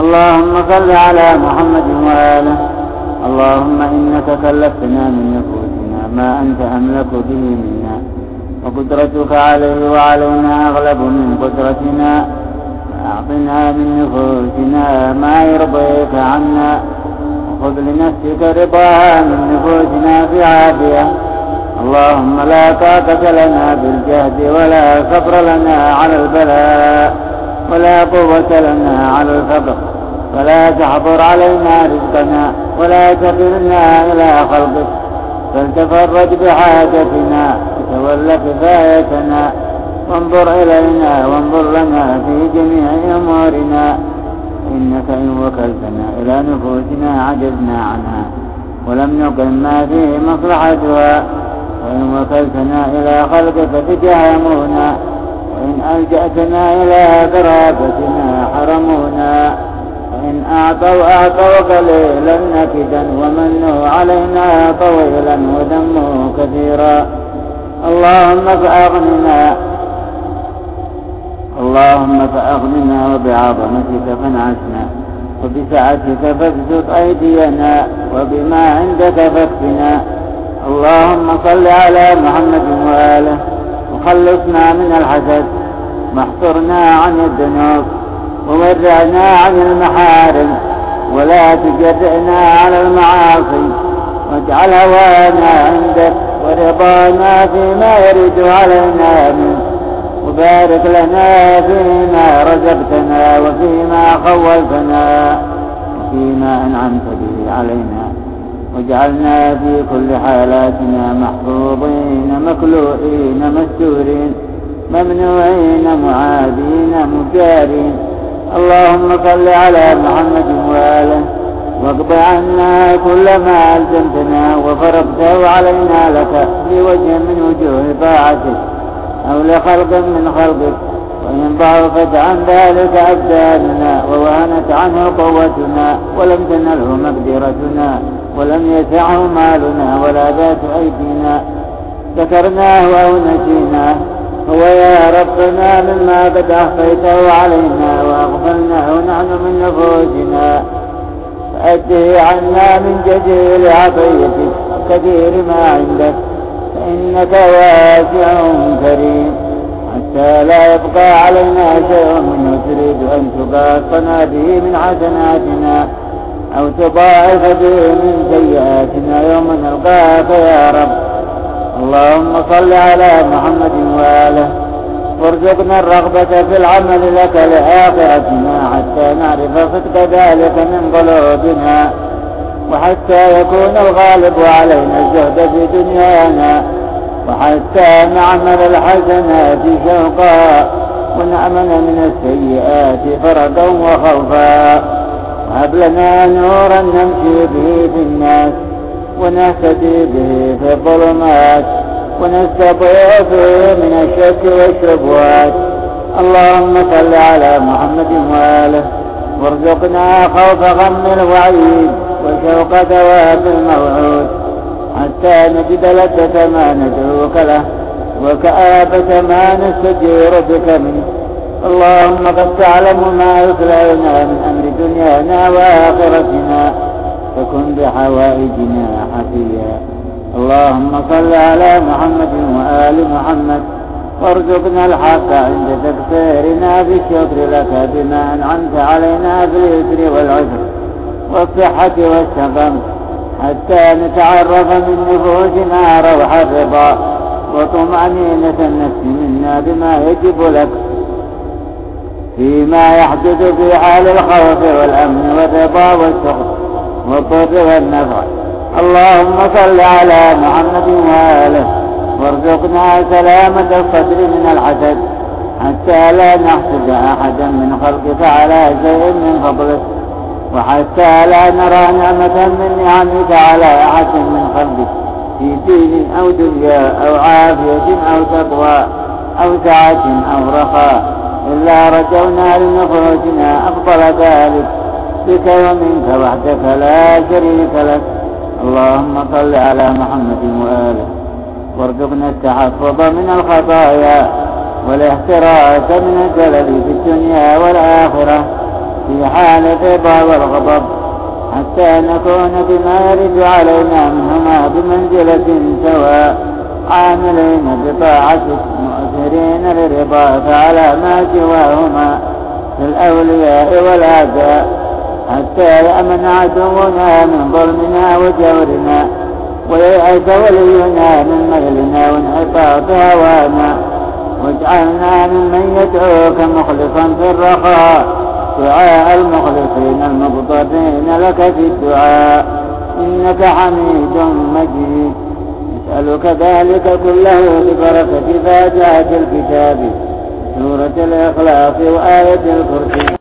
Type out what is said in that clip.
اللهم صل على محمد وآله. اللهم إنك كلفتنا من نفوسنا ما أنت أملك به منا. وقدرتك عليه وعلينا أغلب من قدرتنا. أعطنا من نفوسنا ما يرضيك عنا. وخذ لنفسك رضاها من نفوسنا في عافية. اللهم لا طاقة لنا بالجهد ولا صبر لنا على البلاء. ولا قوة لنا على الفقر. فلا تحضر علينا رزقنا ولا تكلنا إلى خلقك فلتفرج بحاجتنا وتول كفايتنا. وانظر إلينا وانظر لنا في جميع أمورنا إنك إن وكلتنا إلى نفوسنا عجزنا عنها ولم نقم ما فيه مصلحتها. وإن وكلتنا إلى خلقك تجهمونا وإن ألجأتنا إلى قرابتنا حرمونا. إن أعطوا أعطوا قليلا نكدا ومنوا علينا طويلا وذموا كثيرا. اللهم فأغننا اللهم فأغننا وبعظمتك فانعسنا وبسعتك فابسط أيدينا وبما عندك فاكفنا. اللهم صل على محمد وآله وخلصنا من الحسد واحفرنا عن الذنوب. وورعنا عن المحارم ولا تجرئنا على المعاصي. واجعل هوانا عندك ورضانا فيما يرد علينا منك وبارك لنا فيما رزقتنا وفيما خولتنا وفيما أنعمت به علينا. واجعلنا في كل حالاتنا محفوظين مكلوئين مستورين ممنوعين معادين مجارين. اللهم صل على محمد وآله واقض عنا كل ما ألزمتنا وفرضته علينا لك بوجه من وجوه طاعتك أو لخلق من خلقك. وإن ضعفت عن ذلك أبداننا ووهنت عنه قوتنا ولم تنله مقدرتنا ولم يسعه مالنا ولا ذات أيدينا. ذكرناه أو نسيناه هو يا ربنا مما قد أخفيته علينا وأغفلناه نحن من نفوسنا. فأده عنا من جزيل عطيتك وكثير ما عندك فإنك واسع كريم. حتى لا يبقى علينا شيء منه تريد أن تباطنا به من حسناتنا أو تضاعف به من سيئاتنا يوم نلقاك يا رب. اللهم صل على محمد وآله. وارزقنا الرغبة في العمل لك لآخرتنا حتى نعرف صدق ذلك من قلوبنا. وحتى يكون الغالب علينا الزهد في دنيانا. وحتى نعمل الحسنات شوقا. ونعمل من السيئات فردا وخوفا. وهب لنا نورا نمشي به في الناس. ونهتدي به في الظلمات. ونستطيع فيه من الشك والشبهات. اللهم صل على محمد وآله. وارزقنا خوف غم الوعيد وشوق ثواب الموعود. حتى نجد لذة ما ندعوك له وكآبة ما نستجير بك منه. اللهم قد تعلم ما يخلعنا من أمر دنيانا وآخرتنا فكن بحوائجنا حفيا اللهم صل على محمد وآل محمد. وارزقنا الحق عند تكفيرنا بالشكر لك بما أنعمت علينا باليسر والعسر والصحة والسقم حتى نتعرف من نفوسنا روح الرضا وطمأنينة النفس منا بما يجب لك. فيما يحدث في حال الخوف والأمن والرضا والسخط والضر والنفع. اللهم صل على محمد وآله. وارزقنا سلامة الصدر من الحسد حتى لا نحسد أحدا من خلقك على شيء من فضلك. وحتى لا نرى نعمة من نعمك على أحد من خلقك. في دين أو دنيا أو عافية أو تقوى أو سعة أو رخاء. إلا رجونا لنفوسنا أفضل ذلك. بك ومنك وحدك لا شريك لك. اللهم صل على محمد وآله. وارزقنا التحفظ من الخطايا والاحتراس من الزلل في الدنيا والآخرة في حال الرضا والغضب. حتى نكون بما يرد علينا منهما بمنزلة سواء. عاملين بطاعة مؤثرين لرضاك على ما سواهما في الأولياء والآباء حتى يأمن عدونا من ظلمنا وجورنا وييأس ولينا من ميلنا وانحطاط هوانا واجعلنا ممن يدعوك مخلصا في الرخاء دعاء المخلصين المضطرين لك في الدعاء. إنك حميد مجيد. نسألك ذلك كله ببركة فاتحة الكتاب سورة الإخلاص وآية الكرسي.